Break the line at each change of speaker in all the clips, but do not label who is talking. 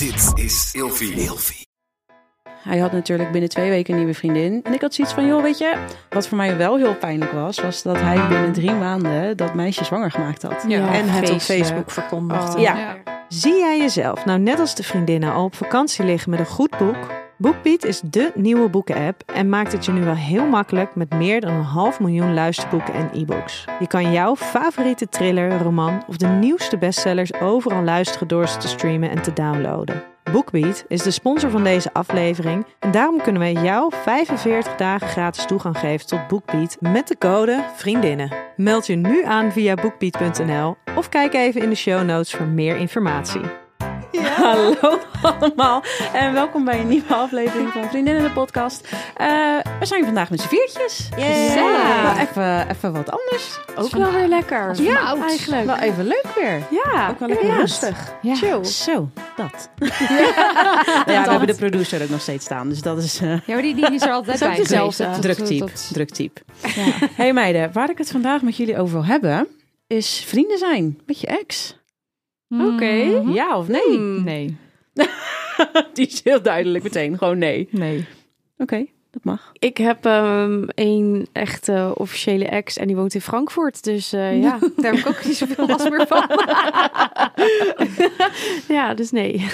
Dit is Ilfie. Ilfie.
Hij had natuurlijk binnen twee weken een nieuwe vriendin. En ik had zoiets van, joh, weet je, wat voor mij wel heel pijnlijk was, was dat hij binnen drie maanden dat meisje zwanger gemaakt had.
Ja,
en het op. Facebook verkondigde.
Oh.
Ja.
Zie jij jezelf nou net als de vriendinnen al op vakantie liggen met een goed boek? BookBeat is dé nieuwe boeken-app en maakt het je nu wel heel makkelijk met meer dan een half miljoen luisterboeken en e-books. Je kan jouw favoriete thriller, roman of de nieuwste bestsellers overal luisteren door ze te streamen en te downloaden. BookBeat is de sponsor van deze aflevering en daarom kunnen wij jou 45 dagen gratis toegang geven tot BookBeat met de code VRIENDINNEN. Meld je nu aan via bookbeat.nl of kijk even in de show notes voor meer informatie.
Hallo allemaal en welkom bij een nieuwe aflevering van Vriendinnen de podcast. Eh, we zijn vandaag met z'n viertjes. Wel even, even wat anders.
Ook wel weer lekker.
Ja,
eigenlijk.
Wel even leuk weer.
Ja,
Ook wel lekker
ja.
rustig.
Ja.
Chill. Zo, dat. ja, we hebben de producer ook nog steeds staan, dus dat is... eh,
Ja, maar die, die is er altijd bij
dezelfde.
geweest.
Druk
Dat-
type,
dat-
druk type.
ja.
Hey meiden, waar ik het vandaag met jullie over wil hebben, is vrienden zijn met je ex.
Oké.
Mhm.
Ja of nee?
Hmm.
Nee,
Die is heel duidelijk meteen, gewoon nee.
nee.
Oké, dat mag.
Ik heb ehm een echte officiële ex en die woont in Frankfurt. Dus eh, ja, daar heb ik ook niet zoveel last meer van. ja, dus nee.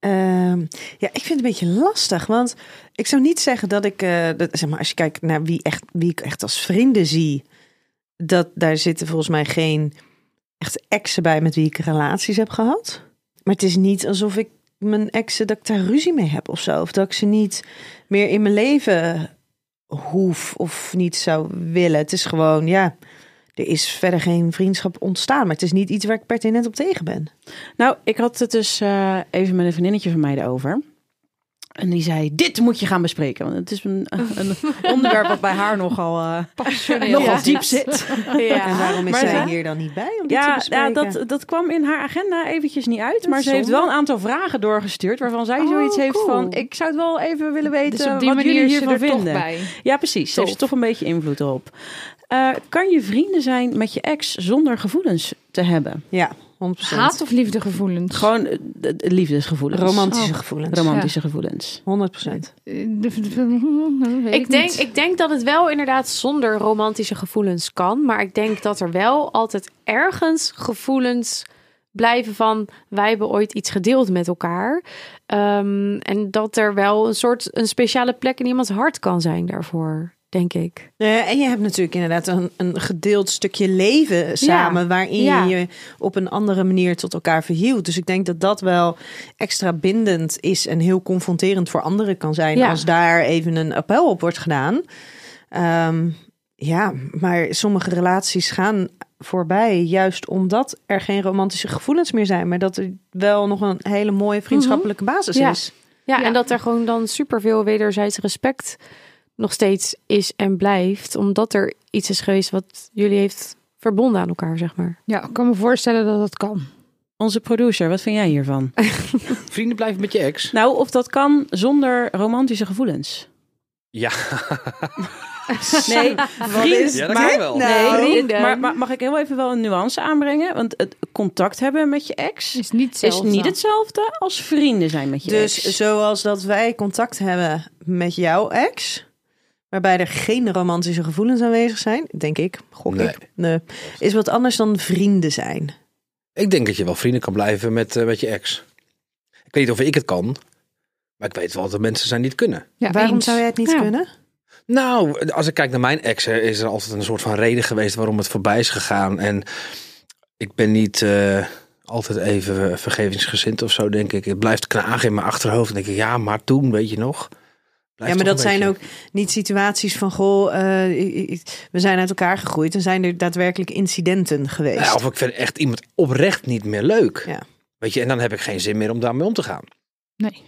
Ehm, ja, ik vind het een beetje lastig, want ik zou niet zeggen dat ik, eh, dat, zeg maar, als je kijkt naar wie, echt, wie ik echt als vrienden zie, dat daar zitten volgens mij geen echt exen bij met wie ik relaties heb gehad. Maar het is niet alsof ik mijn exen, dat ik daar ruzie mee heb of zo. Of dat ik ze niet meer in mijn leven hoef of niet zou willen. Het is gewoon, ja, er is verder geen vriendschap ontstaan. Maar het is niet iets waar ik pertinent op tegen ben.
Nou, ik had het dus eh, even met een vriendinnetje van mij erover. En die zei, dit moet je gaan bespreken. Want het is een, een onderwerp wat bij haar nogal, eh, nogal
Ja.
diep zit.
En waarom is
Maar
zij hier dan niet bij om dit te
Ja,
bespreken?
ja dat, dat kwam in haar agenda eventjes niet uit. Maar ze heeft wel een aantal vragen doorgestuurd. Waarvan zij
Oh,
zoiets heeft
cool.
van... Ik zou het wel even willen weten
Dus op die
wat
manier
jullie
is
hiervan
er toch
vinden.
bij.
Ja, precies. Ze heeft toch een beetje invloed erop. Eh, kan je vrienden zijn met je ex zonder gevoelens te hebben?
Ja, 100%.
Haat of liefdegevoelens?
Gewoon eh, de- de liefdesgevoelens.
Romantische
Oh.
gevoelens.
Romantische gevoelens.
100%.
Eh,
Ik denk, ik denk dat het wel inderdaad zonder romantische gevoelens kan. Maar ik denk dat er wel altijd ergens gevoelens blijven van... wij hebben ooit iets gedeeld met elkaar. Ehm, en dat er wel een soort een speciale plek in iemands hart kan zijn daarvoor, denk ik.
Eh, en je hebt natuurlijk inderdaad een, een gedeeld stukje leven samen... waarin
Ja.
je je op een andere manier tot elkaar verhield. Dus ik denk dat dat wel extra bindend is... en heel confronterend voor anderen kan zijn...
Ja.
als daar even een appel op wordt gedaan. Ehm, ja, maar sommige relaties gaan voorbij... juist omdat er geen romantische gevoelens meer zijn... maar dat er wel nog een hele mooie vriendschappelijke basis
Ja.
is.
Ja,
Ja.
en dat er gewoon dan superveel wederzijds respect nog steeds is en blijft. Omdat er iets is geweest wat jullie heeft verbonden aan elkaar, zeg maar.
Ja, ik kan me voorstellen dat dat kan.
Onze producer, wat vind jij hiervan?
Vrienden blijven met je ex.
nou, of dat kan zonder romantische gevoelens.
Ja.
Nee, vriend,
Ja, dat
maar,
wel.
Nee,
Vrienden.
maar, maar mag ik heel even wel een nuance aanbrengen? Want het contact hebben met je ex
Is niet
is
hetzelfde.
niet hetzelfde als vrienden zijn met je
Dus
ex.
zoals dat wij contact hebben met jouw ex, waarbij er geen romantische gevoelens aanwezig zijn, denk ik, gok
Nee.
ik, nee, is wat anders dan vrienden zijn.
Ik denk dat je wel vrienden kan blijven met, eh, met je ex. Ik weet niet of ik het kan. Maar ik weet wel dat er mensen zijn die het kunnen.
Ja,
Waarom
eens.
zou jij het niet
Ja.
kunnen?
Nou, als ik kijk naar mijn exen, is er altijd een soort van reden geweest waarom het voorbij is gegaan. En ik ben niet eh, altijd even vergevingsgezind of zo, denk ik. Het blijft knagen in mijn achterhoofd. En denk ik, ja, maar toen, weet je nog. Blijft
ja, maar dat zijn ook niet situaties van, goh, eh, we zijn uit elkaar gegroeid en zijn er daadwerkelijk incidenten geweest.
Ja, of ik vind echt iemand oprecht niet meer leuk.
Ja.
Weet je, en dan heb ik geen zin meer om daarmee om te gaan.
Nee.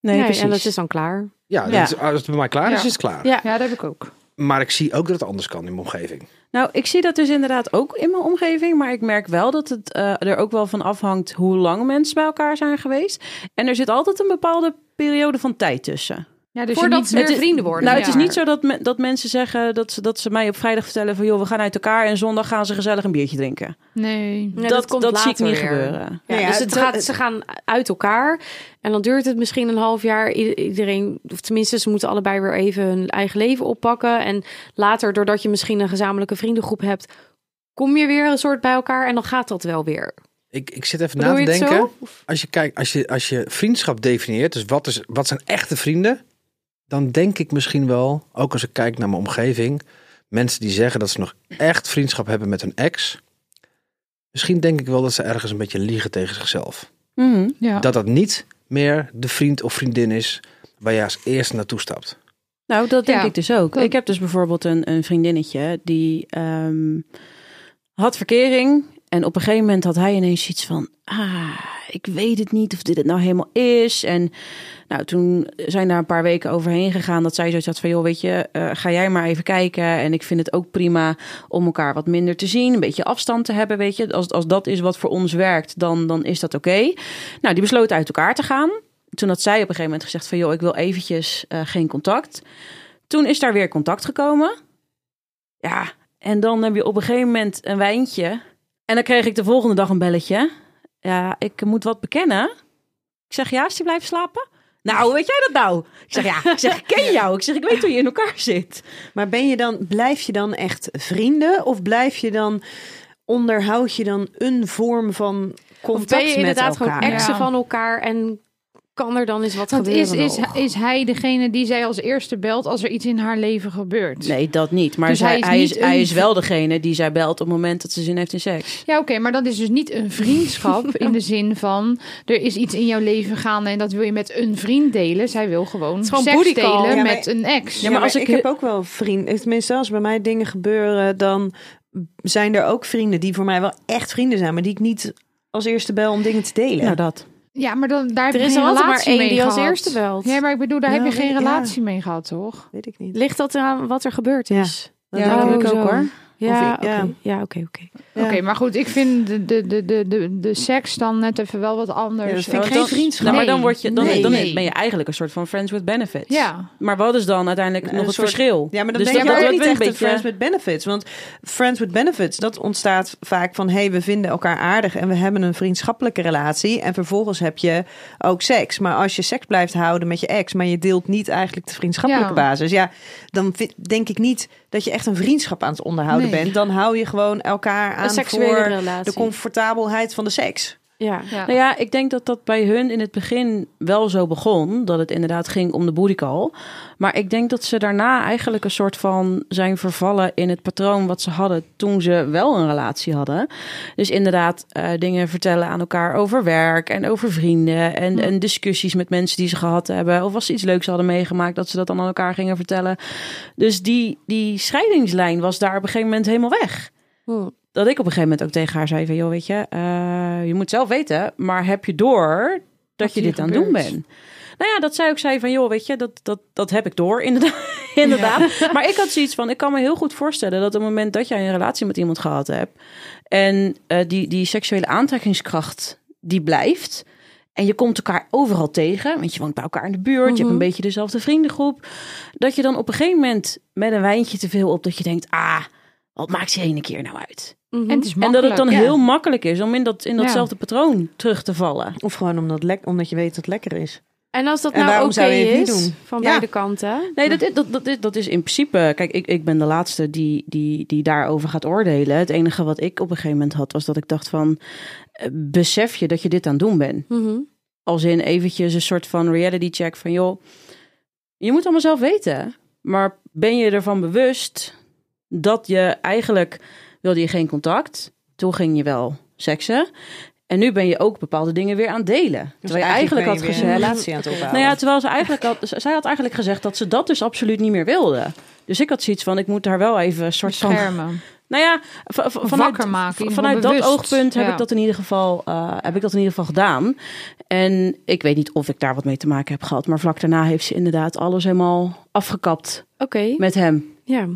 Nee,
en dat is dan klaar.
Ja,
Ja.
Dat is, als het bij mij klaar is,
Ja.
is het klaar.
Ja.
Ja, dat heb ik ook.
Maar ik zie ook dat het anders kan in mijn omgeving.
Nou, ik zie dat dus inderdaad ook in mijn omgeving. Maar ik merk wel dat het eh, er ook wel van afhangt hoe lang mensen bij elkaar zijn geweest. En er zit altijd een bepaalde periode van tijd tussen.
Ja, dus
Voordat
niet-
ze weer
Het is-
vrienden worden.
Nou, het is niet zo dat, me- dat mensen zeggen dat ze, dat ze mij op vrijdag vertellen van joh, we gaan uit elkaar en zondag gaan ze gezellig een biertje drinken.
Nee.
Nee,
dat
komt
dat zie ik
later
niet
weer.
gebeuren.
Ja,
ja,
dus het
het-
gaat, ze gaan uit elkaar. En dan duurt het misschien een half jaar. Iedereen, of tenminste, ze moeten allebei weer even hun eigen leven oppakken. En later, doordat je misschien een gezamenlijke vriendengroep hebt, kom je weer een soort bij elkaar. En dan gaat dat wel weer.
Ik, ik zit even
Bedoel
na te denken. Als je kijkt, als je, als je vriendschap definieert, dus wat, is, wat zijn echte vrienden? Dan denk ik misschien wel, ook als ik kijk naar mijn omgeving, mensen die zeggen dat ze nog echt vriendschap hebben met hun ex. Misschien denk ik wel dat ze ergens een beetje liegen tegen zichzelf.
Mhm.
Ja.
Dat dat niet meer de vriend of vriendin is waar je als eerste naartoe stapt.
Nou, dat denk
Ja,
ik dus ook. Ik heb dus bijvoorbeeld een, een vriendinnetje die ehm, had verkering. En op een gegeven moment had hij ineens iets van... Ah, ik weet het niet of dit het nou helemaal is. En nou, toen zijn daar een paar weken overheen gegaan... dat zij zoiets had van... joh, weet je, eh, ga jij maar even kijken. En ik vind het ook prima om elkaar wat minder te zien. Een beetje afstand te hebben, weet je. Als, als dat is wat voor ons werkt, dan, dan is dat oké. Nou, die besloot uit elkaar te gaan. Toen had zij op een gegeven moment gezegd van... joh, ik wil eventjes eh, geen contact. Toen is daar weer contact gekomen. Ja, en dan heb je op een gegeven moment een wijntje. En dan kreeg ik de volgende dag een belletje. Ja, ik moet wat bekennen. Ik zeg, ja, is die blijven slapen? Nou, hoe weet jij dat nou? Ik zeg, ja, ik zeg, ik ken jou. Ik zeg, ik weet hoe je in elkaar zit.
Maar ben je dan, blijf je dan echt vrienden? Of blijf je dan, onderhoud je dan een vorm van contact
Of ben je
met
inderdaad
elkaar?
gewoon exen
Ja.
van elkaar en kan er dan eens wat
Want
gebeuren
is, is, is hij degene die zij als eerste belt als er iets in haar leven gebeurt?
Nee, dat niet. Maar
Dus
zij,
hij is
hij, is, hij wel degene die zij belt op het moment dat ze zin heeft in seks.
Ja, oké, maar dat is dus niet een vriendschap in de zin van er is iets in jouw leven gaande en dat wil je met een vriend delen. Zij wil gewoon,
gewoon
seks delen
Ja, maar-
met een ex.
Ja, maar, als ik, heb ook wel vrienden. Tenminste, als bij mij dingen gebeuren, dan zijn er ook vrienden die voor mij wel echt vrienden zijn, maar die ik niet als eerste bel om dingen te delen.
Nou, dat.
Ja, maar dan, daar heb
Er
je
is
geen
er maar
relatie
één
mee
die als
gehad.
eerste belt.
Ja, maar ik bedoel, daar
Ja,
heb je geen
ik, ja.
relatie mee gehad, toch?
Weet ik niet.
Ligt dat aan wat er gebeurd
Ja.
is?
Dat
Ja,
denk
denk
ik
Oh,
ook
zo.
hoor.
Ja, oké. Ja, oké, oké.
Ja.
Oké, maar goed, ik vind de, de, de, de, de, de seks dan net even wel wat anders.
Ja, dat vind ik geen vriendschap.
Nou, maar dan, word je, dan,
Nee.
dan ben je eigenlijk een soort van friends with benefits.
Ja.
Maar wat is dan uiteindelijk
Een
nog het
soort-
verschil?
Ja, maar dan
Dus
ben je
dat-
ook
dat
niet
een
echt een
beetje-
friends with benefits. Want friends with benefits, dat ontstaat vaak van... hey, we vinden elkaar aardig en we hebben een vriendschappelijke relatie. En vervolgens heb je ook seks. Maar als je seks blijft houden met je ex... maar je deelt niet eigenlijk de vriendschappelijke
Ja.
basis... ja, dan vind- denk ik niet dat je echt een vriendschap aan het onderhouden
Nee.
Bent. Dan hou je gewoon elkaar aan voor
relatie.
de comfortabelheid van de seks.
Ja.
Ja.
Nou ja, ik denk dat dat bij hun in het begin wel zo begon. Dat het inderdaad ging om de call. Maar ik denk dat ze daarna eigenlijk een soort van zijn vervallen in het patroon wat ze hadden toen ze wel een relatie hadden. Dus inderdaad eh, dingen vertellen aan elkaar over werk en over vrienden. En, en discussies met mensen die ze gehad hebben. Of als ze iets leuks hadden meegemaakt, dat ze dat dan aan elkaar gingen vertellen. Dus die, die scheidingslijn was daar op een gegeven moment helemaal weg
Hm.
Dat ik op een gegeven moment ook tegen haar zei van... joh, weet je, eh, je moet zelf weten, maar heb je door dat je dit aan het doen bent? Nou ja, dat zij ook zei van, joh, weet je, dat, dat, dat heb ik door, inderdaad. inderdaad. Maar ik had zoiets van, ik kan me heel goed voorstellen... dat op het moment dat jij een relatie met iemand gehad hebt... en eh, die, die seksuele aantrekkingskracht, die blijft... en je komt elkaar overal tegen... want je woont bij elkaar in de buurt... je hebt
Mhm.
een beetje dezelfde vriendengroep... dat je dan op een gegeven moment met een wijntje te veel op... dat je denkt, ah, wat maakt die ene keer nou uit?
Mhm.
En het is
En dat het dan
ja.
heel makkelijk is om in, dat, in
Ja.
datzelfde patroon terug te vallen.
Of gewoon omdat, lek omdat je weet dat het lekker is.
En als dat
En
nou
waarom
oké
zou je het niet
is,
doen?
van
Ja.
beide kanten.
Nee, dat is, dat, dat, is, dat is in principe... Kijk, ik, ik ben de laatste die, die, die daarover gaat oordelen. Het enige wat ik op een gegeven moment had, was dat ik dacht van... eh, besef je dat je dit aan het doen bent?
Mhm.
Als in eventjes een soort van reality check van... joh, je moet allemaal zelf weten. Maar ben je ervan bewust dat je eigenlijk... wilde je geen contact. Toen ging je wel seksen. En nu ben je ook bepaalde dingen weer aan het delen.
Dus
terwijl je eigenlijk had gezegd...
een relatie aan het opbouwen.
Nou ja, terwijl ze eigenlijk had, zij had eigenlijk gezegd dat ze dat dus absoluut niet meer wilde. Dus ik had zoiets van, ik moet daar wel even een soort van...
Beschermen.
Nou ja, vanuit,
wakker maken,
vanuit dat oogpunt heb
Ja.
ik dat in ieder geval, eh, heb ik dat in ieder geval gedaan. En ik weet niet of ik daar wat mee te maken heb gehad, maar vlak daarna heeft ze inderdaad alles helemaal afgekapt
Oké,
met hem.
ja.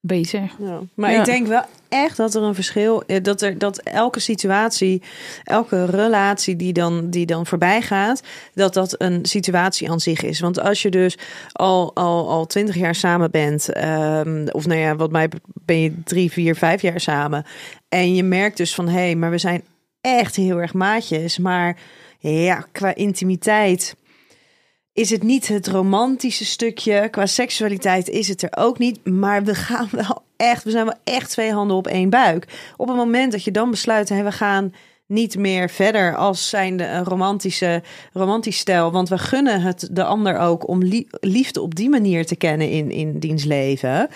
Beter.
Ja. Maar
Ja.
ik denk wel echt dat er een verschil is. Dat, er, dat elke situatie, elke relatie die dan, die dan voorbij gaat, dat dat een situatie aan zich is. Want als je dus al, al, al twintig jaar samen bent, ehm, of nou ja, wat mij ben je drie, vier, vijf jaar samen. En je merkt dus van hé, hey, maar we zijn echt heel erg maatjes. Maar ja, qua intimiteit is het niet het romantische stukje. Qua seksualiteit is het er ook niet. Maar we gaan wel echt, we zijn wel echt twee handen op één buik. Op het moment dat je dan besluit, hè, we gaan niet meer verder als zijnde een romantische, romantisch stijl. Want we gunnen het de ander ook om lie- liefde op die manier te kennen in, in diens leven.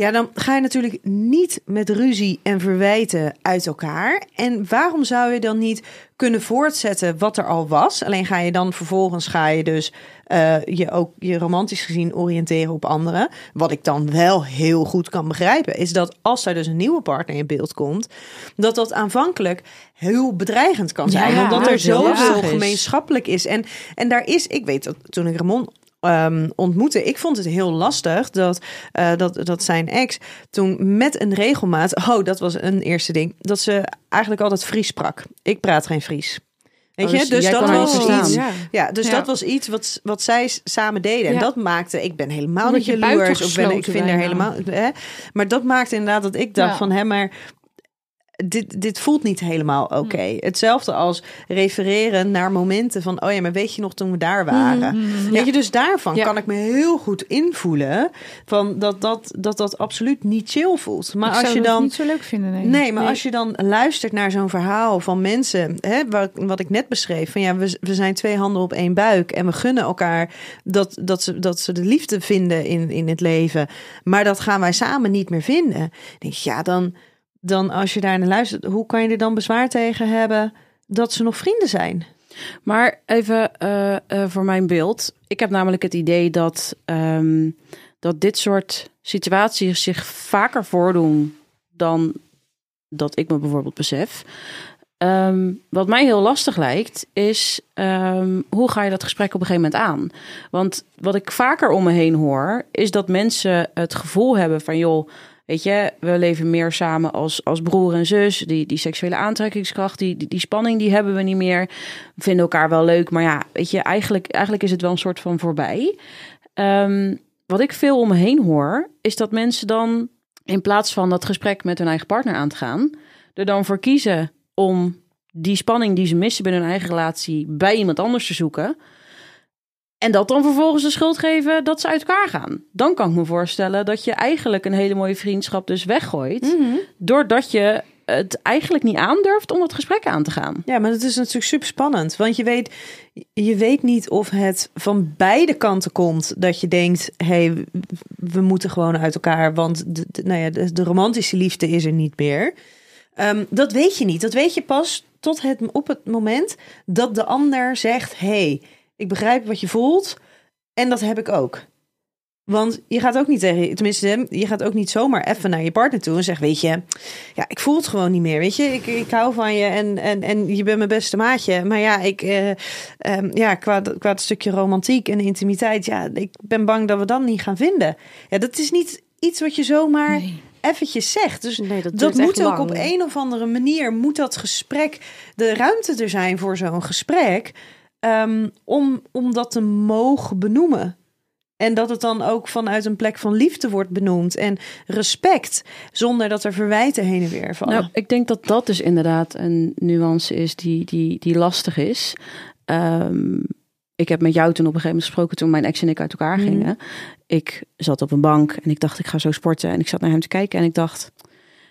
Ja, dan ga je natuurlijk niet met ruzie en verwijten uit elkaar. En waarom zou je dan niet kunnen voortzetten wat er al was? Alleen ga je dan vervolgens ga je dus eh, je ook je romantisch gezien oriënteren op anderen. Wat ik dan wel heel goed kan begrijpen, is dat als er dus een nieuwe partner in beeld komt, dat dat aanvankelijk heel bedreigend kan zijn.
Ja,
omdat er zoveel gemeenschappelijk is. En, en daar is, ik weet dat toen ik Ramon ehm, ontmoette, ik vond het heel lastig dat, eh, dat, dat zijn ex toen met een regelmaat, oh dat was een eerste ding, dat ze eigenlijk altijd Fries sprak. Ik praat geen Fries. Weet
Oh,
je,
dus
dus dat was iets.
Ja.
Ja, dus
Ja.
dat was iets wat, wat zij samen deden. En
Ja.
dat maakte, ik ben helemaal niet jaloers. Of ben, ik vind er helemaal. Hè? Maar dat maakte inderdaad dat ik dacht
Ja.
van, hè, maar dit, dit voelt niet helemaal oké.
Hm.
Hetzelfde als refereren naar momenten van, oh ja, maar weet je nog toen we daar waren?
Mm,
Weet je, dus daarvan
Ja.
kan ik me heel goed invoelen van dat dat, dat, dat absoluut niet chill voelt. Maar
ik
als
zou
je dan
niet zo leuk vinden. Nee,
Nee, maar
Nee.
als je dan luistert naar zo'n verhaal van mensen, hè, wat, wat ik net beschreef, van ja, we, we zijn twee handen op één buik en we gunnen elkaar dat, dat, ze, dat ze de liefde vinden in, in het leven, maar dat gaan wij samen niet meer vinden. Dan denk ik, ja, dan, dan als je daar naar luistert, hoe kan je er dan bezwaar tegen hebben dat ze nog vrienden zijn?
Maar even eh, eh, voor mijn beeld. Ik heb namelijk het idee dat, ehm, dat dit soort situaties zich vaker voordoen dan dat ik me bijvoorbeeld besef. Ehm, wat mij heel lastig lijkt, is ehm, hoe ga je dat gesprek op een gegeven moment aan? Want wat ik vaker om me heen hoor, is dat mensen het gevoel hebben van joh, weet je, we leven meer samen als, als broer en zus. Die, die seksuele aantrekkingskracht, die, die, spanning, die hebben we niet meer. We vinden elkaar wel leuk, maar ja, weet je, eigenlijk, eigenlijk is het wel een soort van voorbij. Ehm, wat ik veel om me heen hoor, is dat mensen dan in plaats van dat gesprek met hun eigen partner aan te gaan, er dan voor kiezen om die spanning die ze missen binnen hun eigen relatie bij iemand anders te zoeken. En dat dan vervolgens de schuld geven dat ze uit elkaar gaan. Dan kan ik me voorstellen dat je eigenlijk een hele mooie vriendschap dus weggooit. Doordat je het eigenlijk niet aandurft om dat gesprek aan te gaan.
Ja, maar dat is natuurlijk super spannend. Want je weet, je weet niet of het van beide kanten komt. Dat je denkt, hé, hey, we moeten gewoon uit elkaar. Want de, de- nou ja, de, de romantische liefde is er niet meer. Ehm, dat weet je niet. Dat weet je pas tot het, op het moment dat de ander zegt... hé, hey, ik begrijp wat je voelt en dat heb ik ook. Want je gaat ook niet tegen, tenminste, je gaat ook niet zomaar even naar je partner toe en zegt, weet je, ja, ik voel het gewoon niet meer, weet je, ik, ik hou van je en, en, en je bent mijn beste maatje, maar ja, ik, eh, ehm, ja, qua, qua het stukje romantiek en intimiteit, ja, ik ben bang dat we dan niet gaan vinden. Ja, dat is niet iets wat je zomaar
Nee.
eventjes zegt. Dus
Nee, dat,
dat moet ook
lang.
op een of andere manier, moet dat gesprek, de ruimte er zijn voor zo'n gesprek, ehm, om, om dat te mogen benoemen. En dat het dan ook vanuit een plek van liefde wordt benoemd en respect, zonder dat er verwijten heen en weer vallen.
Nou, ik denk dat dat dus inderdaad een nuance is die, die, die lastig is. Ehm, ik heb met jou toen op een gegeven moment gesproken toen mijn ex en ik uit elkaar
Mhm.
gingen. Ik zat op een bank en ik dacht ik ga zo sporten en ik zat naar hem te kijken en ik dacht,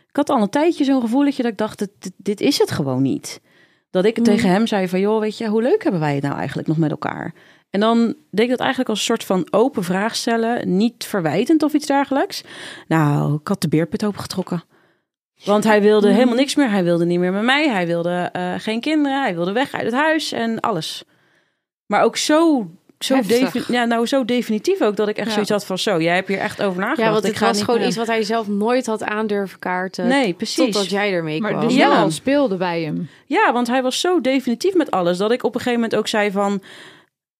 ik had al een tijdje zo'n gevoeletje dat ik dacht, dit, dit, dit is het gewoon niet. Dat ik
Mhm.
tegen hem zei van, joh, weet je, hoe leuk hebben wij het nou eigenlijk nog met elkaar? En dan deed ik dat eigenlijk als een soort van open vraag stellen, niet verwijtend of iets dergelijks. Nou, ik had de beerput opengetrokken. Want hij wilde helemaal niks meer. Hij wilde niet meer met mij. Hij wilde eh, geen kinderen. Hij wilde weg uit het huis en alles. Maar ook zo, zo, ja, nou, zo definitief ook dat ik echt
Ja.
zoiets had van zo. Jij hebt hier echt over nagedacht.
Ja, want
ik
het
ga
was
niet
gewoon
meer-
iets wat hij zelf nooit had aandurven kaarten.
Nee, precies.
Totdat jij ermee
Maar
kwam.
dus
Ja.
wel speelde bij hem.
Ja, want hij was zo definitief met alles dat ik op een gegeven moment ook zei van,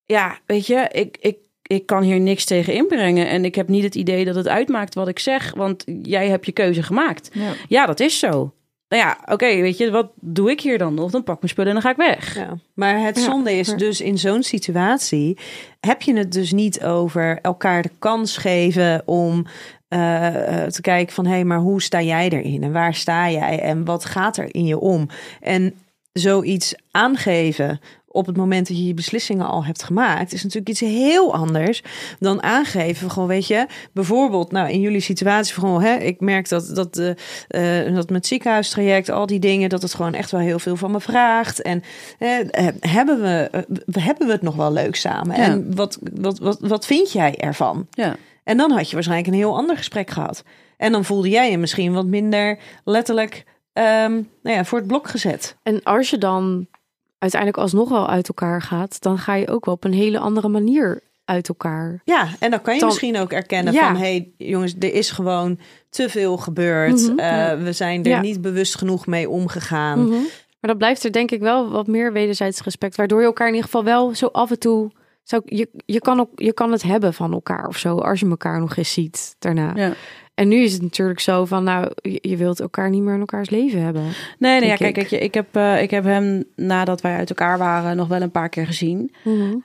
ja, weet je, ik, ik, ik kan hier niks tegen inbrengen. En ik heb niet het idee dat het uitmaakt wat ik zeg, want jij hebt je keuze gemaakt.
Ja.
Ja, dat is zo. Nou ja, oké, weet je, wat doe ik hier dan nog? Dan pak ik mijn spullen en dan ga ik weg.
Ja, maar het
Ja,
zonde is
maar-
dus in zo'n situatie heb je het dus niet over elkaar de kans geven om eh, eh, te kijken van hé, hey, maar hoe sta jij erin en waar sta jij en wat gaat er in je om? En zoiets aangeven op het moment dat je je beslissingen al hebt gemaakt, is natuurlijk iets heel anders dan aangeven. Gewoon, weet je, bijvoorbeeld, nou in jullie situatie, gewoon, hè, ik merk dat dat, de, eh, dat met ziekenhuistraject, al die dingen, dat het gewoon echt wel heel veel van me vraagt. En eh, eh, hebben we, eh, we- hebben we het nog wel leuk samen?
Ja.
En wat, wat, wat, wat vind jij ervan?
Ja.
En dan had je waarschijnlijk een heel ander gesprek gehad. En dan voelde jij je misschien wat minder letterlijk ehm, nou ja, voor het blok gezet.
En als je dan uiteindelijk alsnog wel uit elkaar gaat, dan ga je ook wel op een hele andere manier uit elkaar.
Ja, en dan kan je
Dan-
misschien ook erkennen
Ja.
van... hé hey, jongens, er is gewoon te veel gebeurd.
Mhm,
Eh,
ja.
We zijn er
Ja.
niet bewust genoeg mee omgegaan.
Mhm. Maar dan blijft er denk ik wel wat meer wederzijds respect, waardoor je elkaar in ieder geval wel zo af en toe. Zou, je, je, kan ook, je kan het hebben van elkaar of zo, als je elkaar nog eens ziet daarna. En nu is het natuurlijk zo van, nou, je, wilt elkaar niet meer in elkaars leven hebben.
Nee, nee ja, kijk,
ik.
ik, heb, eh, ik heb hem nadat wij uit elkaar waren nog wel een paar keer gezien.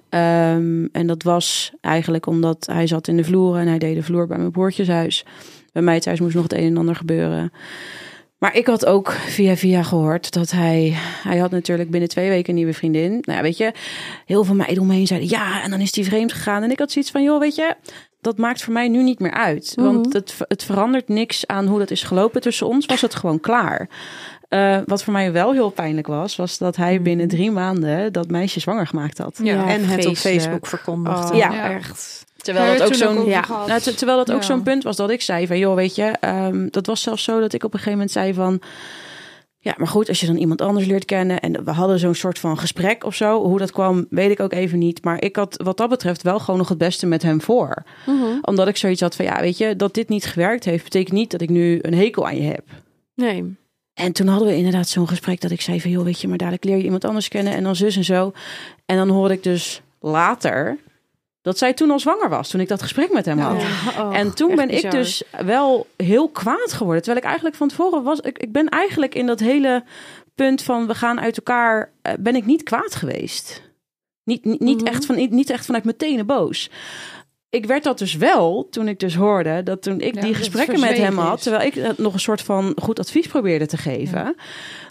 Ehm, en dat was eigenlijk omdat hij zat in de vloer en hij deed de vloer bij mijn broertjeshuis. Bij mij thuis moest nog het een en ander gebeuren. Maar ik had ook via via gehoord dat hij... Hij had natuurlijk binnen twee weken een nieuwe vriendin. Nou ja, weet je, heel veel meiden omheen zeiden... Ja, en dan is hij vreemd gegaan. En ik had zoiets van, joh, weet je... Dat maakt voor mij nu niet meer uit. Want
Mhm.
het, het verandert niks aan hoe dat is gelopen. Tussen ons was het gewoon klaar. Eh, wat voor mij wel heel pijnlijk was... was dat hij binnen drie maanden dat meisje zwanger gemaakt had.
Ja,
en het op. Facebook verkondigde.
Oh,
Ja.
ja, echt.
Terwijl dat ook zo'n
ja,
nou, ter- terwijl dat ook
Ja.
zo'n punt was dat ik zei van joh, weet je, ehm, dat was zelfs zo dat ik op een gegeven moment zei van ja, maar goed, als je dan iemand anders leert kennen en we hadden zo'n soort van gesprek of zo, hoe dat kwam, weet ik ook even niet, maar ik had wat dat betreft wel gewoon nog het beste met hem voor,
Mhm.
omdat ik zoiets had van ja, weet je, dat dit niet gewerkt heeft, betekent niet dat ik nu een hekel aan je heb.
Nee.
En toen hadden we inderdaad zo'n gesprek dat ik zei van... joh, weet je, maar dadelijk leer je iemand anders kennen en dan zus en zo. En dan hoorde ik dus later dat zij toen al zwanger was... toen ik dat gesprek met hem had.
Oh,
en toen ben ik
bizar.
dus wel heel kwaad geworden. Terwijl ik eigenlijk van tevoren was... Ik, ik ben eigenlijk in dat hele punt van we gaan uit elkaar... eh, ben ik niet kwaad geweest. Niet, niet, niet,
Mhm.
echt, van, niet, niet echt vanuit mijn tenen boos. Ik werd dat dus wel toen ik dus hoorde dat toen ik
Ja,
die gesprekken met hem had, terwijl ik nog een soort van goed advies probeerde te geven,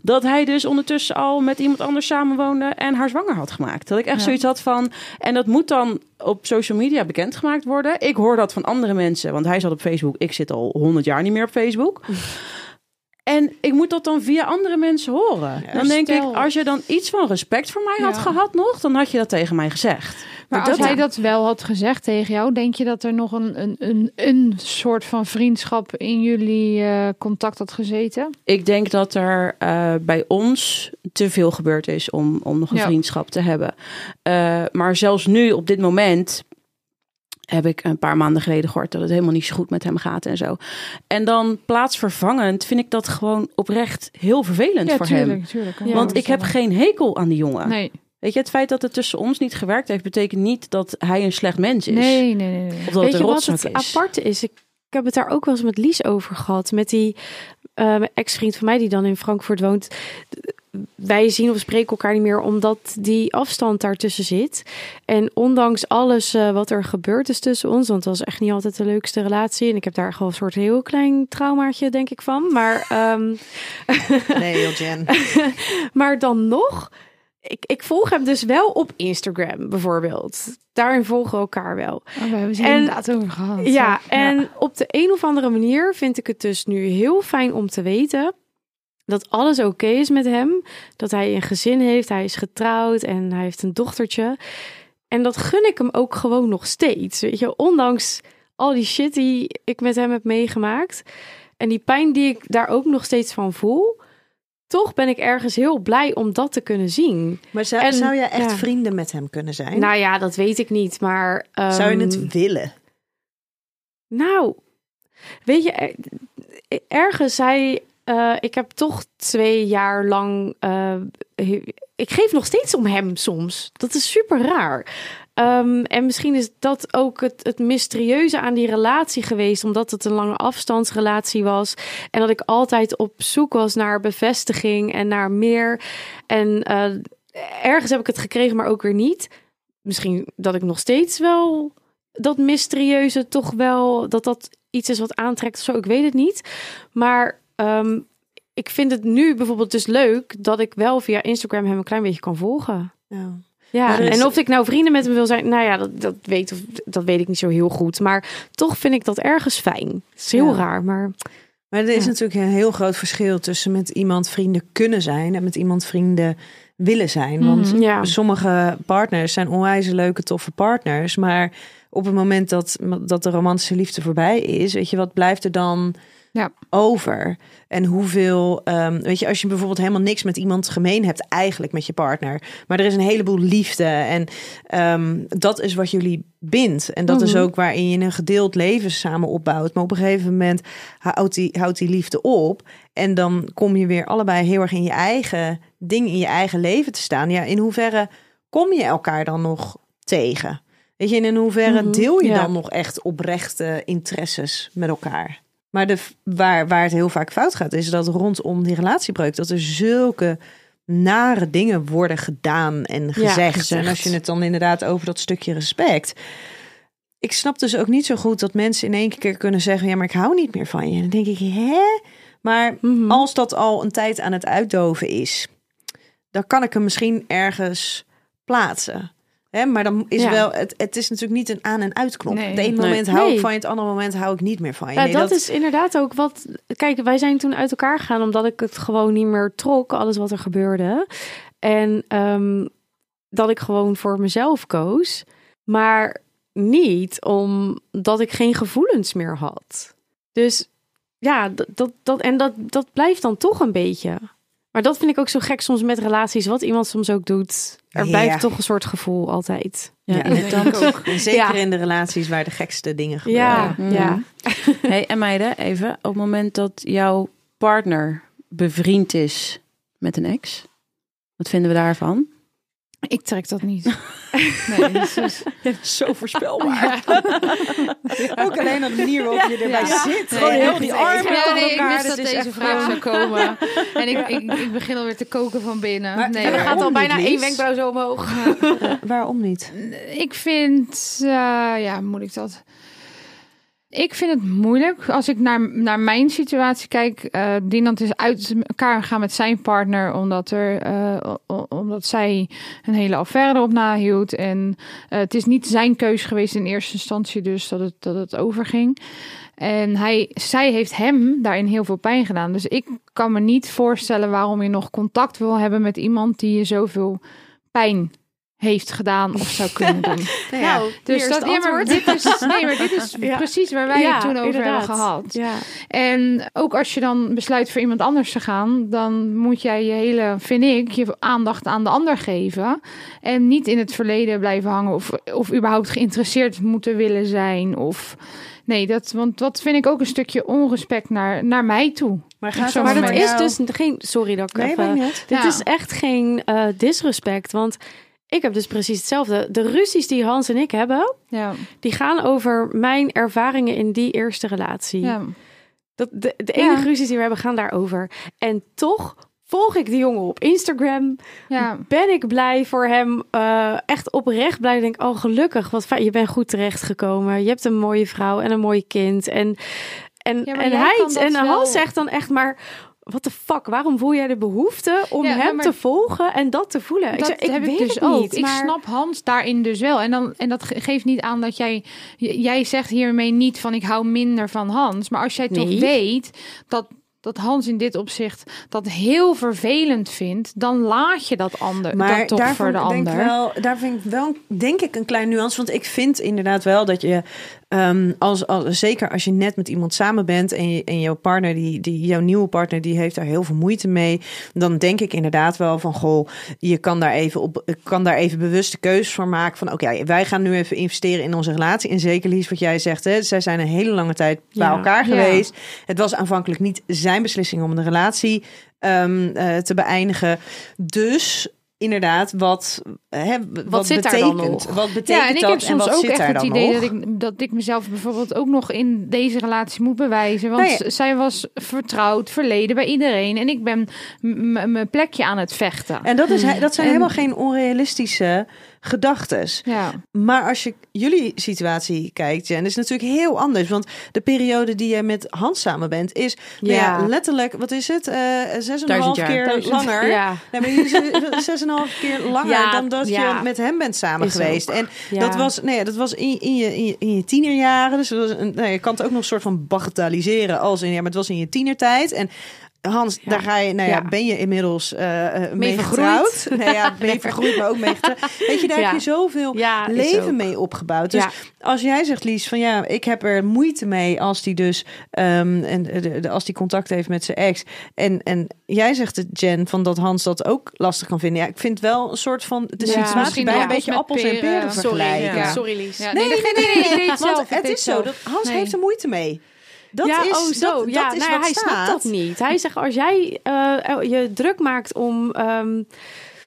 dat hij dus ondertussen al met iemand anders samenwoonde en haar zwanger had gemaakt. Dat ik echt
Ja.
zoiets had van, en dat moet dan op social media bekendgemaakt worden. Ik hoor dat van andere mensen, want hij zat op Facebook. Ik zit al honderd jaar niet meer op Facebook. En ik moet dat dan via andere mensen horen. dan denk
stel-
ik, als je dan iets van respect voor mij had gehad nog, dan had je dat tegen mij gezegd.
Maar als hij dat wel had gezegd tegen jou, denk je dat er nog een, een, een, een soort van vriendschap in jullie eh, contact had gezeten?
Ik denk dat er eh, bij ons te veel gebeurd is om, om nog een
Ja.
vriendschap te hebben. Eh, maar zelfs nu, op dit moment, heb ik een paar maanden geleden gehoord dat het helemaal niet zo goed met hem gaat en zo. En dan plaatsvervangend vind ik dat gewoon oprecht heel vervelend
ja,
voor
tuurlijk,
hem.
tuurlijk.
Ja,
Want ik heb geen hekel aan die jongen.
Nee,
Weet je, het feit dat het tussen ons niet gewerkt heeft, betekent niet dat hij een slecht mens is.
nee, nee, nee. nee.
Of dat
Weet
het
je wat het
is.
aparte is? Ik, ik heb het daar ook wel eens met Lies over gehad. Met die eh, ex-vriend van mij die dan in Frankfurt woont. Wij zien of spreken elkaar niet meer omdat die afstand daartussen zit. En ondanks alles eh, wat er gebeurd is tussen ons, want het was echt niet altijd de leukste relatie. En ik heb daar gewoon een soort heel klein traumaatje, denk ik, van. Maar, ehm,
Nee, joh, Jen.
maar dan nog, ik, ik volg hem dus wel op Instagram bijvoorbeeld. Daarin volgen we elkaar wel.
Oh, we hebben ze inderdaad over gehad.
Ja, en op de een of andere manier vind ik het dus nu heel fijn om te weten dat alles oké is met hem. Dat hij een gezin heeft, hij is getrouwd en hij heeft een dochtertje. En dat gun ik hem ook gewoon nog steeds. Weet je, ondanks al die shit die ik met hem heb meegemaakt. En die pijn die ik daar ook nog steeds van voel. Toch ben ik ergens heel blij om dat te kunnen zien.
Maar zou,
En-
zou jij echt
ja.
vrienden met hem kunnen zijn?
Nou ja, dat weet ik niet, maar...
zou je
ehm,
het willen?
Nou, weet je, er- ergens hij, eh, ik heb toch twee jaar lang. eh, ik geef nog steeds om hem soms. Dat is super raar. Ehm, en misschien is dat ook het, het mysterieuze aan die relatie geweest, omdat het een lange afstandsrelatie was. En dat ik altijd op zoek was naar bevestiging en naar meer. En eh, ergens heb ik het gekregen, maar ook weer niet. Misschien dat ik nog steeds wel dat mysterieuze toch wel, dat dat iets is wat aantrekt of zo. Ik weet het niet. Maar ehm, ik vind het nu bijvoorbeeld dus leuk dat ik wel via Instagram hem een klein beetje kan volgen.
Ja.
Ja,
is-
en of ik nou vrienden met hem wil zijn, nou ja, dat, dat, weet, of, dat weet ik niet zo heel goed. Maar toch vind ik dat ergens fijn. Het is heel
Ja.
raar, maar
Maar er is
Ja.
natuurlijk een heel groot verschil tussen met iemand vrienden kunnen zijn en met iemand vrienden willen zijn. Want
Mhm. ja.
sommige partners zijn onwijs leuke, toffe partners. Maar op het moment dat, dat de romantische liefde voorbij is, weet je, wat blijft er dan
Ja.
over? En hoeveel, ehm, weet je, als je bijvoorbeeld helemaal niks met iemand gemeen hebt, eigenlijk met je partner, maar er is een heleboel liefde en ehm, dat is wat jullie bindt. En dat is
Mhm.
ook waarin je een gedeeld leven samen opbouwt. Maar op een gegeven moment houdt die, houdt die liefde op. En dan kom je weer allebei heel erg in je eigen ding, in je eigen leven te staan. Ja, in hoeverre kom je elkaar dan nog tegen? Weet je, in hoeverre
Mhm,
deel je
ja.
dan nog echt oprechte interesses met elkaar? Maar de, waar, waar het heel vaak fout gaat, is dat rondom die relatiebreuk, dat er zulke nare dingen worden gedaan en gezegd.
gezegd.
En als je het dan inderdaad over dat stukje respect. Ik snap dus ook niet zo goed dat mensen in één keer kunnen zeggen: Ja, maar ik hou niet meer van je. En dan denk ik: Hè? Maar
Mhm.
als dat al een tijd aan het uitdoven is, dan kan ik hem misschien ergens plaatsen. Hè, maar dan is
Ja.
wel, het, het is natuurlijk niet een aan- en uitknop.
Nee.
het ene
Nee.
moment hou ik van je, het andere moment hou ik niet meer van je.
Ja,
Nee,
dat, is inderdaad ook wat. Kijk, wij zijn toen uit elkaar gegaan omdat ik het gewoon niet meer trok, alles wat er gebeurde. En ehm, dat ik gewoon voor mezelf koos. Maar niet omdat ik geen gevoelens meer had. Dus ja, dat, dat, dat, en dat, dat blijft dan toch een beetje. Maar dat vind ik ook zo gek soms met relaties, wat iemand soms ook doet. Er
Ja.
blijft toch een soort gevoel altijd.
Ja,
Ja,
irritant.
En zeker
Ja.
in de relaties waar de gekste dingen gebeuren.
Ja,
Mhm.
ja.
Hey, en meiden, even. Op het moment dat jouw partner bevriend is met een ex, wat vinden we daarvan?
Ik trek dat niet. Nee, dat is-
Zo voorspelbaar.
Ook alleen op de manier waarop je erbij zit.
Nee,
Gewoon heel die armen
Ja, nee, ik
elkaar.
wist dat deze vraag zou komen. En ik, ik, ik begin alweer te koken van binnen.
Maar-
nee,
Er gaat al bijna één wenkbrauw zo omhoog.
Waarom niet?
Ik vind, eh, ja, moet ik dat? Ik vind het moeilijk als ik naar, naar mijn situatie kijk. Dinant is uit elkaar gegaan met zijn partner omdat, er, eh, omdat zij een hele affaire erop nahield. En eh, het is niet zijn keus geweest in eerste instantie, dus dat het, dat het overging. En hij, zij heeft hem daarin heel veel pijn gedaan. Dus ik kan me niet voorstellen waarom je nog contact wil hebben met iemand die je zoveel pijn heeft gedaan of zou kunnen doen.
Nou,
Dus dat, ja, maar dit is, nee, maar dit is
Ja.
precies waar wij
Ja,
het toen over
inderdaad.
hebben gehad.
Ja.
En ook als je dan besluit voor iemand anders te gaan, dan moet jij je hele, vind ik, je aandacht aan de ander geven. En niet in het verleden blijven hangen of, of überhaupt geïnteresseerd moeten willen zijn. Of nee, dat, want dat vind ik ook een stukje onrespect naar, naar mij toe.
Maar
gaat
Maar dat is dus geen. Sorry dat ik
Nee,
even.
net.
Dit
Ja.
is echt geen eh, disrespect. Want ik heb dus precies hetzelfde. De ruzies die Hans en ik hebben,
Ja,
die gaan over mijn ervaringen in die eerste relatie.
ja.
Dat, de de enige
Ja.
ruzies die we hebben gaan daarover. En toch volg ik die jongen op Instagram.
ja.
Ben ik blij voor hem. eh, echt oprecht blij. Ik denk, oh gelukkig, wat fijn. Je bent goed terechtgekomen. Je hebt een mooie vrouw en een mooi kind. En, en,
Ja,
en hij en Hans zegt dan echt maar... Wat de fuck, waarom voel jij de behoefte om
Ja,
hem
maar-
te volgen en dat te voelen?
Dat
zeg, ik
heb
weet
ik dus
het
ook.
niet.
Ik snap Hans daarin dus wel. En, dan, en dat ge- geeft niet aan dat jij... Jij zegt hiermee niet van ik hou minder van Hans. Maar als jij toch weet dat, dat Hans in dit opzicht dat heel vervelend vindt... dan laat je dat ander
Maar
dat toch
daarvan
voor de ander.
ik wel, daar vind ik wel, denk ik, een klein nuance. Want ik vind inderdaad wel dat je, ehm, als, als, zeker als je net met iemand samen bent en, je, en jouw partner, die, die, jouw nieuwe partner, die heeft daar heel veel moeite mee. Dan denk ik inderdaad wel van, goh, je kan daar even op, kan daar even bewuste keuzes voor maken. Van, oké, wij gaan nu even investeren in onze relatie. En zeker Lies, wat jij zegt, hè, zij zijn een hele lange tijd bij
Ja.
elkaar
Ja.
geweest. Het was aanvankelijk niet zijn zijn beslissing om de relatie ehm, eh, te beëindigen. Dus inderdaad, wat, hè, wat,
zit daar dan
betekent,
nog?
wat betekent
Ja, en ik
dat
heb soms
wat
ook echt het idee
nog?
dat ik, dat ik mezelf bijvoorbeeld ook nog in deze relatie moet bewijzen. Want
Nou
zij was vertrouwd, verleden bij iedereen. En ik ben mijn plekje aan het vechten.
En dat, is, dat zijn
En-
helemaal geen onrealistische gedachtes.
Ja,
Maar als je jullie situatie kijkt, Jen, is het natuurlijk heel anders. Want de periode die je met Hans samen bent, is nou ja.
Ja.
letterlijk, wat is het? eh zes en een half keer
Duizend.
langer.
Ja.
Nee, maar zijn zes en een half keer langer dan dat je met hem bent samen
Is
geweest.
ook.
En dat was, nee, dat was in, in, je, in, je, in je tienerjaren. Dus dat was een, nou, je kan het ook nog een soort van bagatelliseren als in, ja, maar het was in je tienertijd. En Hans,
Ja.
daar ga je, nou ja,
Ja.
ben je inmiddels eh eh, mee
vergroeid.
Nee, ja, mee vergroeid, maar ook mee getrouwd. Weet je, daar
Ja.
heb je zoveel leven mee opgebouwd. Dus
Ja.
als jij zegt, Lies, van ja, ik heb er moeite mee als die dus ehm, en de, de- als die contact heeft met zijn ex. En, en jij zegt het, Jen, van dat Hans dat ook lastig kan vinden. Ja, ik vind wel een soort van de
Ja,
situatie bij een
appels
beetje appels en
peren. Sorry,
vergelijken.
ja.
Sorry Lies.
Ja,
Nee, nee, nee, nee,
deed het
is zo. Hans
Nee.
heeft er moeite mee. Dat
ja,
is,
oh, zo.
Dat,
ja,
dat is
nou
wat
hij
staat.
snapt dat niet. Hij zegt, als jij eh, je druk maakt om ehm,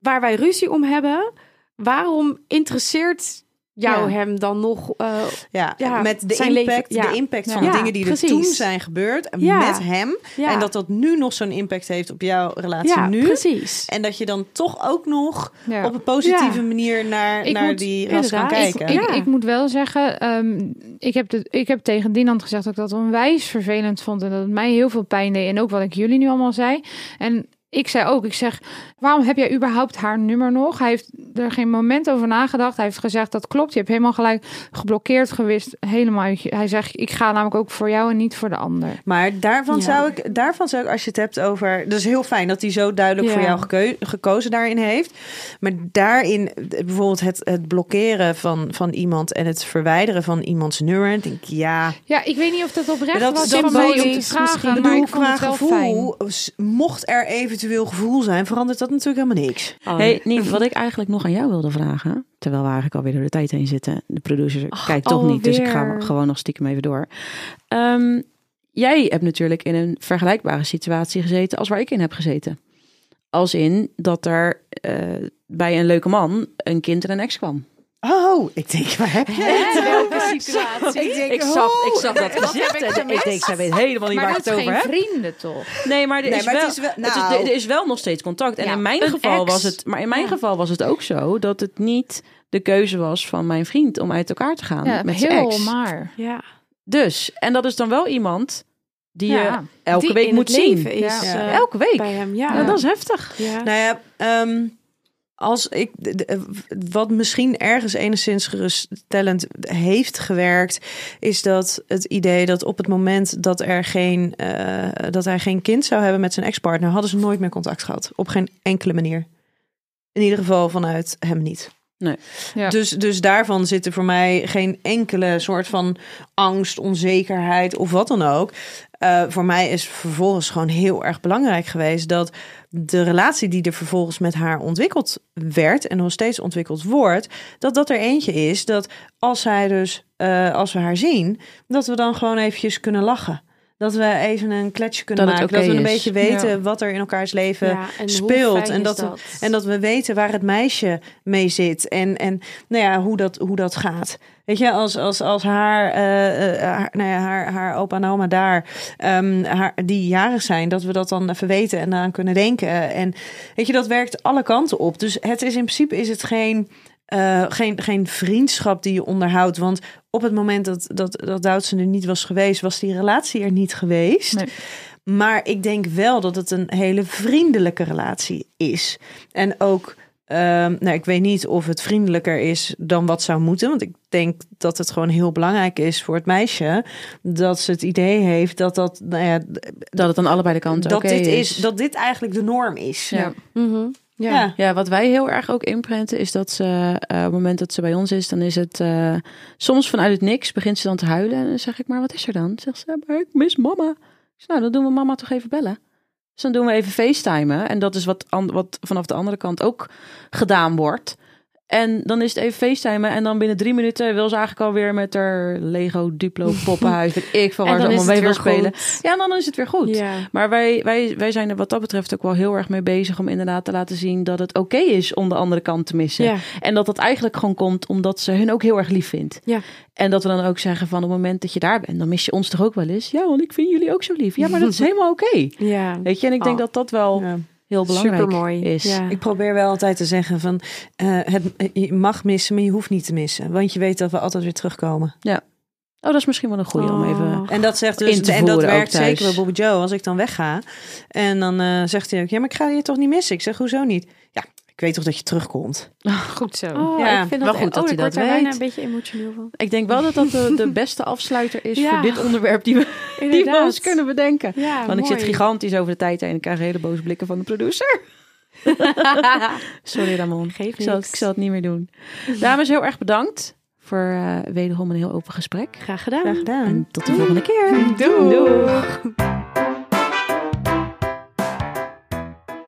waar wij ruzie om hebben, waarom interesseert jou
Ja.
hem dan nog? eh,
Ja,
Ja,
met de
zijn
impact,
leven- ja.
de impact van de dingen die
precies.
er toen zijn gebeurd
Ja.
met hem.
ja,
En dat dat nu nog zo'n impact heeft op jouw relatie
ja,
nu.
precies.
En dat je dan toch ook nog
Ja.
op een positieve
Ja.
manier naar,
Ik
naar
moet-
die ras kan
ik-
kijken.
Ik,
Ja.
ik moet wel zeggen, ehm, ik, heb de, ik heb tegen Dinant gezegd dat ik dat onwijs vervelend vond. En dat het mij heel veel pijn deed. En ook wat ik jullie nu allemaal zei. En ik zei ook, ik zeg, waarom heb jij überhaupt haar nummer nog? Hij heeft er geen moment over nagedacht. Hij heeft gezegd, dat klopt. Je hebt helemaal gelijk geblokkeerd geweest. Helemaal uit je- Hij zegt, ik ga namelijk ook voor jou en niet voor de ander.
Maar daarvan,
Ja.
zou ik, daarvan zou ik, als je het hebt over... Dat is heel fijn dat hij zo duidelijk
Ja.
voor jou gekeu- gekozen daarin heeft. Maar daarin, bijvoorbeeld het, het blokkeren van, van iemand... en het verwijderen van iemands nummer... denk ik, ja...
Ja, ik weet niet of dat oprecht
Dat-
was
dat
van mij om te vragen.
misschien.
Maar
Ik bedoel,
vond het wel fijn.
mocht er eventueel gevoel zijn... verandert dat natuurlijk helemaal niks.
Oh,
Hey, niet wat ik eigenlijk nog aan jou wilde vragen. Terwijl we eigenlijk alweer door de tijd heen zitten. De producer
Ach,
kijkt toch niet, dus ik ga gewoon nog stiekem even door. Ehm, jij hebt natuurlijk in een vergelijkbare situatie gezeten als waar ik in heb gezeten. Als in dat er eh, bij een leuke man een kind en een ex kwam.
Oh, ik denk, waar heb je het?
welke situatie?
Ik denk,
Ik zag,
oh,
ik zag dat gezicht
ik
en ik denk, zij weet helemaal niet
Maar
waar het over
geen
heb.
vrienden toch?
Nee, maar er,
Nee,
is,
maar
wel,
het is wel-
het is-
nou.
er is wel nog steeds contact. En
Ja,
in mijn geval
ex.
was het, maar in mijn
Ja.
geval was het ook zo dat het niet de keuze was van mijn vriend om uit elkaar te gaan
Ja,
met zijn
heel
ex.
maar.
Ja.
Dus, en dat is dan wel iemand die je elke
Die
week moet zien.
Is,
Ja.
eh,
elke week.
bij hem, ja.
Ja, dat is heftig.
Ja.
Nou ja, ehm, als ik de- de- wat misschien ergens enigszins geruststellend heeft gewerkt, is dat het idee dat op het moment dat er geen eh, dat hij geen kind zou hebben met zijn ex-partner, hadden ze nooit meer contact gehad. Op geen enkele manier. In ieder geval vanuit hem niet.
Ja.
Dus, dus daarvan zit er voor mij geen enkele soort van angst, onzekerheid of wat dan ook. Eh, voor mij is vervolgens gewoon heel erg belangrijk geweest dat de relatie die er vervolgens met haar ontwikkeld werd en nog steeds ontwikkeld wordt, dat dat er eentje is dat als zij dus, eh, als we haar zien, dat we dan gewoon eventjes kunnen lachen. Dat we even een kletsje kunnen
Dat
maken. dat we een
is.
beetje weten
Ja.
wat er in elkaars leven
Ja, en hoe
speelt. En dat,
dat?
en dat we weten waar het meisje mee zit. En, en nou ja, hoe, dat, hoe dat gaat. Weet je, als, als, als haar, eh, eh, haar, nou ja, haar, haar opa en oma daar, ehm, haar, die jarig zijn, dat we dat dan even weten en aan kunnen denken. En weet je, dat werkt alle kanten op. Dus het is in principe is het geen, eh, geen, geen vriendschap die je onderhoudt. Want op het moment dat, dat, dat Doutzen er niet was geweest, was die relatie er niet geweest.
Nee.
Maar ik denk wel dat het een hele vriendelijke relatie is. En ook, ehm, nou, ik weet niet of het vriendelijker is dan wat zou moeten. Want ik denk dat het gewoon heel belangrijk is voor het meisje. Dat ze het idee heeft dat dat, nou ja,
Dat het aan allebei de kanten
dat,
oké
dit
is.
is. dat dit eigenlijk de norm is.
Ja.
Mhm. Ja.
Ja.
Ja, wat wij heel erg ook inprenten is dat ze, eh, op het moment dat ze bij ons is, dan is het eh, soms vanuit het niks begint ze dan te huilen. En dan zeg ik, maar wat is er dan? Zegt ze, maar ik mis mama. Ik zeg, nou, dan doen we mama toch even bellen. Dus dan doen we even facetimen. En dat is wat, wat vanaf de andere kant ook gedaan wordt. En dan is het even facetimen. En dan binnen drie minuten wil ze eigenlijk alweer met haar Lego Duplo poppenhuis. Weet ik van waar ze allemaal mee wil spelen.
goed.
Ja, en dan is het weer goed.
Ja.
Maar wij, wij, wij zijn er wat dat betreft ook wel heel erg mee bezig om inderdaad te laten zien dat het oké is om de andere kant te missen.
Ja.
En dat dat eigenlijk gewoon komt omdat ze hun ook heel erg lief vindt.
Ja.
En dat we dan ook zeggen van op het moment dat je daar bent, dan mis je ons toch ook wel eens. Ja, want ik vind jullie ook zo lief. Ja, maar dat is helemaal oké.
Ja.
Weet je, en ik denk
Oh.
dat dat wel
Ja.
Heel belangrijk
Supermooi.
is.
Ja.
Ik probeer wel altijd te zeggen van eh, het, je mag missen, maar je hoeft niet te missen. Want je weet dat we altijd weer terugkomen.
Oh, dat is misschien wel een goede om even...
Oh.
En dat zegt dus,
In te
en dat werkt zeker bij Bobby Joe als ik dan wegga. En dan eh, zegt hij ook, ja, maar ik ga je toch niet missen? Ik zeg, hoezo niet? Ik weet toch dat je terugkomt.
Goed zo.
Oh,
Ja,
ik vind
wel
dat
goed dat
oh,
hij dat
daar bijna
weet.
een beetje emotioneel van.
Ik denk wel dat dat de, de beste afsluiter is
Ja.
voor dit onderwerp die we, die we
Inderdaad.
ons kunnen bedenken.
Ja,
Want ik zit gigantisch over de tijd heen en ik krijg hele boze blikken van de producer. Sorry Ramon,
Geeft
ik zal, het, ik zal het niet meer doen. Dames, heel erg bedankt voor eh, wederom een heel open gesprek.
Graag gedaan.
Graag gedaan.
En tot de volgende keer.
Doei.